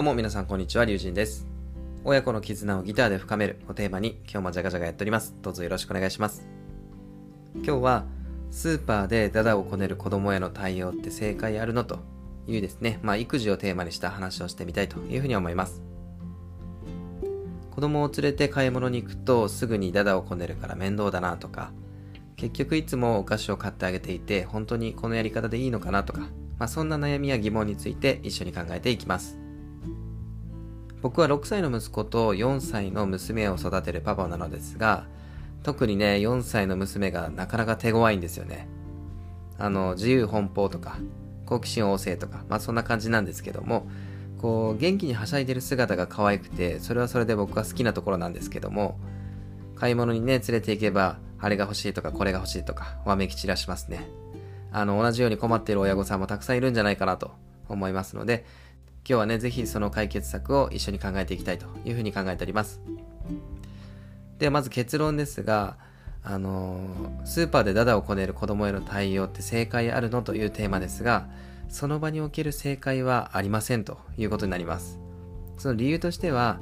どうも皆さんこんにちは、りゅうじんです。親子の絆をギターで深めるをテーマに今日もジャガジャガやっております。どうぞよろしくお願いします。今日はスーパーでダダをこねる子供への対応って正解あるのというですね、まあ育児をテーマにした話をしてみたいというふうに思います。子供を連れて買い物に行くとすぐにダダをこねるから面倒だなとか、結局いつもお菓子を買ってあげていて本当にこのやり方でいいのかなとか、まあそんな悩みや疑問について一緒に考えていきます。僕は6歳の息子と4歳の娘を育てるパパなのですが、特にね、4歳の娘がなかなか手強いんですよね。あの、自由奔放とか、好奇心旺盛とか、まあそんな感じなんですけども、こう、元気にはしゃいでる姿が可愛くて、それはそれで僕は好きなところなんですけども、買い物にね、連れて行けば、あれが欲しいとか、これが欲しいとか、わめき散らしますね。あの、同じように困っている親御さんもたくさんいるんじゃないかなと思いますので、今日はね、ぜひその解決策を一緒に考えていきたいというふうに考えております。ではまず結論ですが、あのスーパーでダダをこねる子供への対応って正解あるのというテーマですが、その場における正解はありませんということになります。その理由としては、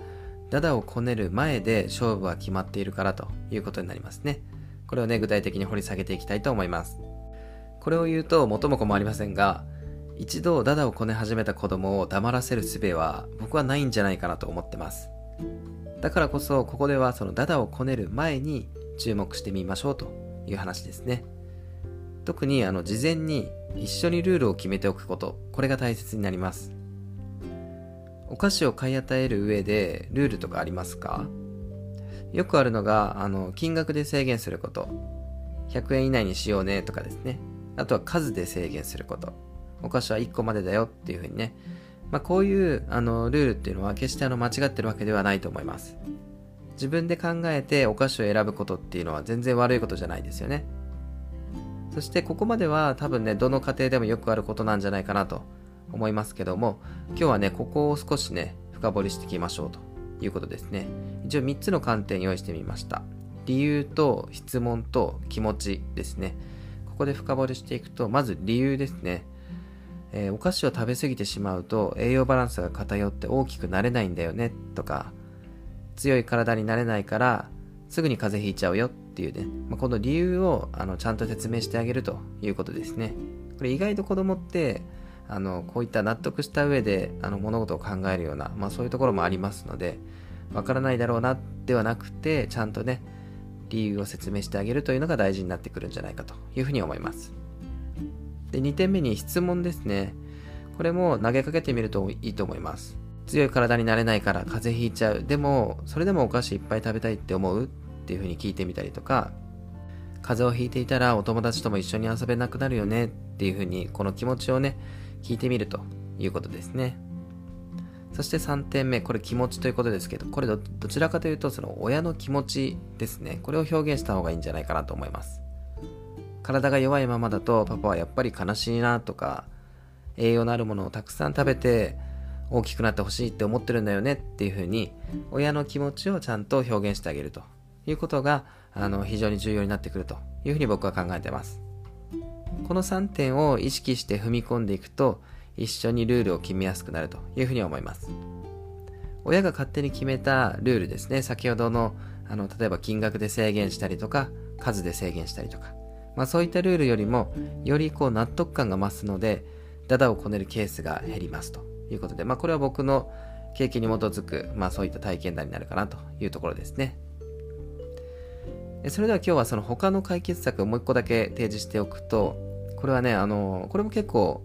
ダダをこねる前で勝負は決まっているからということになりますね。これをね、具体的に掘り下げていきたいと思います。これを言うと元も子もありませんが、一度ダダをこね始めた子供を黙らせる術は僕はないんじゃないかなと思ってます。だからこそここではそのダダをこねる前に注目してみましょうという話ですね。特にあの事前に一緒にルールを決めておくこと、これが大切になります。お菓子を買い与える上でルールとかありますか？よくあるのが、あの、金額で制限すること。100円以内にしようねとかですね。あとは数で制限すること。お菓子は1個までだよっていうふうにね。まあ、こういうあのルールっていうのは決してあの間違ってるわけではないと思います。自分で考えてお菓子を選ぶことっていうのは全然悪いことじゃないですよね。そしてここまでは多分ね、どの家庭でもよくあることなんじゃないかなと思いますけども、今日はね、ここを少しね、深掘りしていきましょうということですね。一応3つの観点用意してみました。理由と質問と気持ちですね。ここで深掘りしていくと、まず理由ですね。えー、お菓子を食べ過ぎてしまうと栄養バランスが偏って大きくなれないんだよねとか強い体になれないからすぐに風邪ひいちゃうよっていうね、まあ、この理由をあのちゃんと説明してあげるということですね。これ意外と子供ってあのこういった納得した上であの物事を考えるような、まあ、そういうところもありますのでわからないだろうなではなくてちゃんとね理由を説明してあげるというのが大事になってくるんじゃないかというふうに思います。で、2点目に質問ですね。これも投げかけてみるといいと思います。強い体になれないから風邪ひいちゃう。でも、それでもお菓子いっぱい食べたいって思う？っていうふうに聞いてみたりとか、風邪をひいていたらお友達とも一緒に遊べなくなるよね？っていうふうに、この気持ちをね、聞いてみるということですね。そして3点目、これ気持ちということですけど、これどちらかというと、その親の気持ちですね。これを表現した方がいいんじゃないかなと思います。体が弱いままだとパパはやっぱり悲しいなとか栄養のあるものをたくさん食べて大きくなってほしいって思ってるんだよねっていうふうに親の気持ちをちゃんと表現してあげると。いうことがあの非常に重要になってくると。いうふうに僕は考えてます。この3点を意識して踏み込んでいくと一緒にルールを決めやすくなると。いうふうに思います。親が勝手に決めたルールですね。先ほどのあの例えば金額で制限したりとか数で制限したりとか。まあ、そういったルールよりもよりこう納得感が増すのでダダをこねるケースが減りますということで、まあ、これは僕の経験に基づく、まあ、そういった体験談になるかなというところですね。それでは今日はその他の解決策をもう一個だけ提示しておくとこれはねあのこれも結構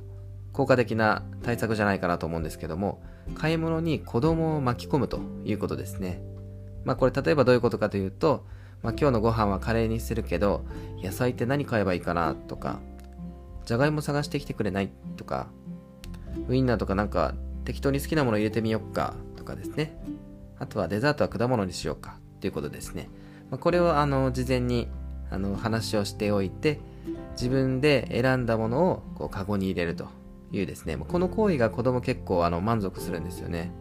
効果的な対策じゃないかなと思うんですけども買い物に子供を巻き込むということですね。まあこれ例えばどういうことかというとまあ、今日のご飯はカレーにするけど、野菜って何買えばいいかなとか、じゃがいも探してきてくれないとか、ウインナーとかなんか適当に好きなもの入れてみよっかとかですね。あとはデザートは果物にしようかということですね。まあ、これをあの事前にあの話をしておいて、自分で選んだものをこうカゴに入れるというですね、この行為が子供結構あの満足するんですよね。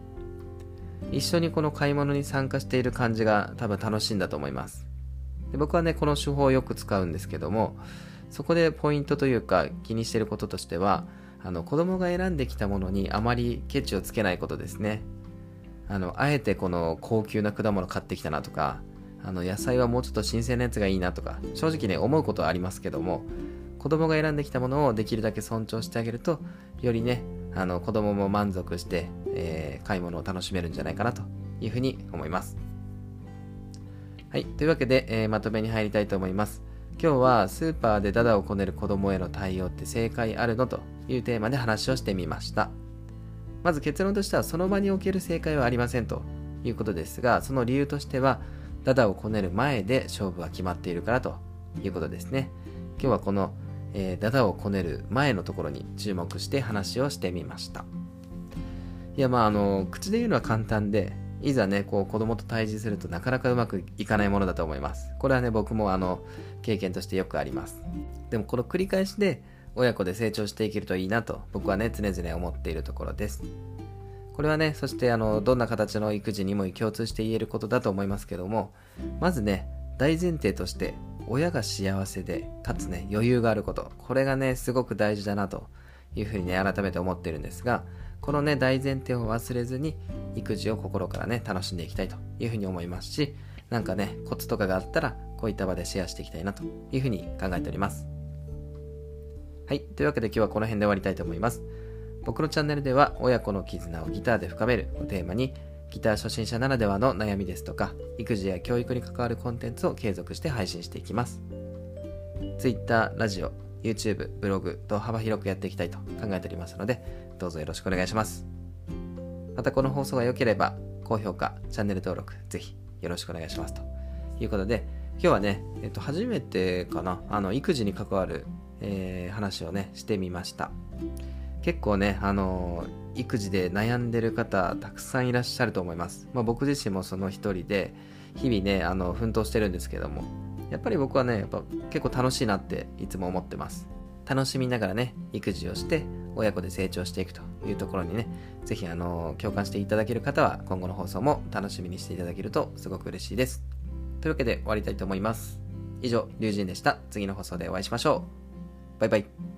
一緒にこの買い物に参加している感じが多分楽しいんだと思います。で僕はね、この手法をよく使うんですけども、そこでポイントというか気にしてることとしては、あの子供が選んできたものにあまりケチをつけないことですね。あのあえてこの高級な果物買ってきたなとかあの野菜はもうちょっと新鮮なやつがいいなとか正直ね思うことはありますけども子供が選んできたものをできるだけ尊重してあげるとよりねあの子供も満足して、えー、買い物を楽しめるんじゃないかなというふうに思います。はい。というわけで、えー、まとめに入りたいと思います。今日はスーパーでダダをこねる子供への対応って正解あるのというテーマで話をしてみました。まず結論としてはその場における正解はありませんということですがその理由としてはダダをこねる前で勝負は決まっているからということですね。今日はこの、えー、ダダをこねる前のところに注目して話をしてみました。いやまああの口で言うのは簡単でいざね、こう子供と対峙するとなかなかうまくいかないものだと思います。これはね、僕もあの、経験としてよくあります。でもこの繰り返しで親子で成長していけるといいなと僕はね、常々思っているところです。これはね、そしてあの、どんな形の育児にも共通して言えることだと思いますけども、まずね、大前提として親が幸せで、かつね、余裕があること。これがね、すごく大事だなというふうにね、改めて思っているんですが、このね、大前提を忘れずに、育児を心からね、楽しんでいきたいというふうに思いますし、なんかね、コツとかがあったら、こういった場でシェアしていきたいなというふうに考えております。はい。というわけで今日はこの辺で終わりたいと思います。僕のチャンネルでは、親子の絆をギターで深めるをテーマに、ギター初心者ならではの悩みですとか、育児や教育に関わるコンテンツを継続して配信していきます。Twitter、ラジオ、YouTube、ブログと幅広くやっていきたいと考えておりますので、どうぞよろしくお願いします。またこの放送が良ければ、高評価、チャンネル登録、ぜひよろしくお願いします。ということで、今日はね、えっと、初めてかな、あの、育児に関わる、えー、話をね、してみました。結構ね、あの、育児で悩んでる方、たくさんいらっしゃると思います。まあ、僕自身もその一人で、日々ね、あの、奮闘してるんですけども、やっぱり僕はね、やっぱ結構楽しいなっていつも思ってます。楽しみながらね、育児をして、親子で成長していくというところにね、ぜひあの、共感していただける方は、今後の放送も楽しみにしていただけるとすごく嬉しいです。というわけで終わりたいと思います。以上、龍神でした。次の放送でお会いしましょう。バイバイ。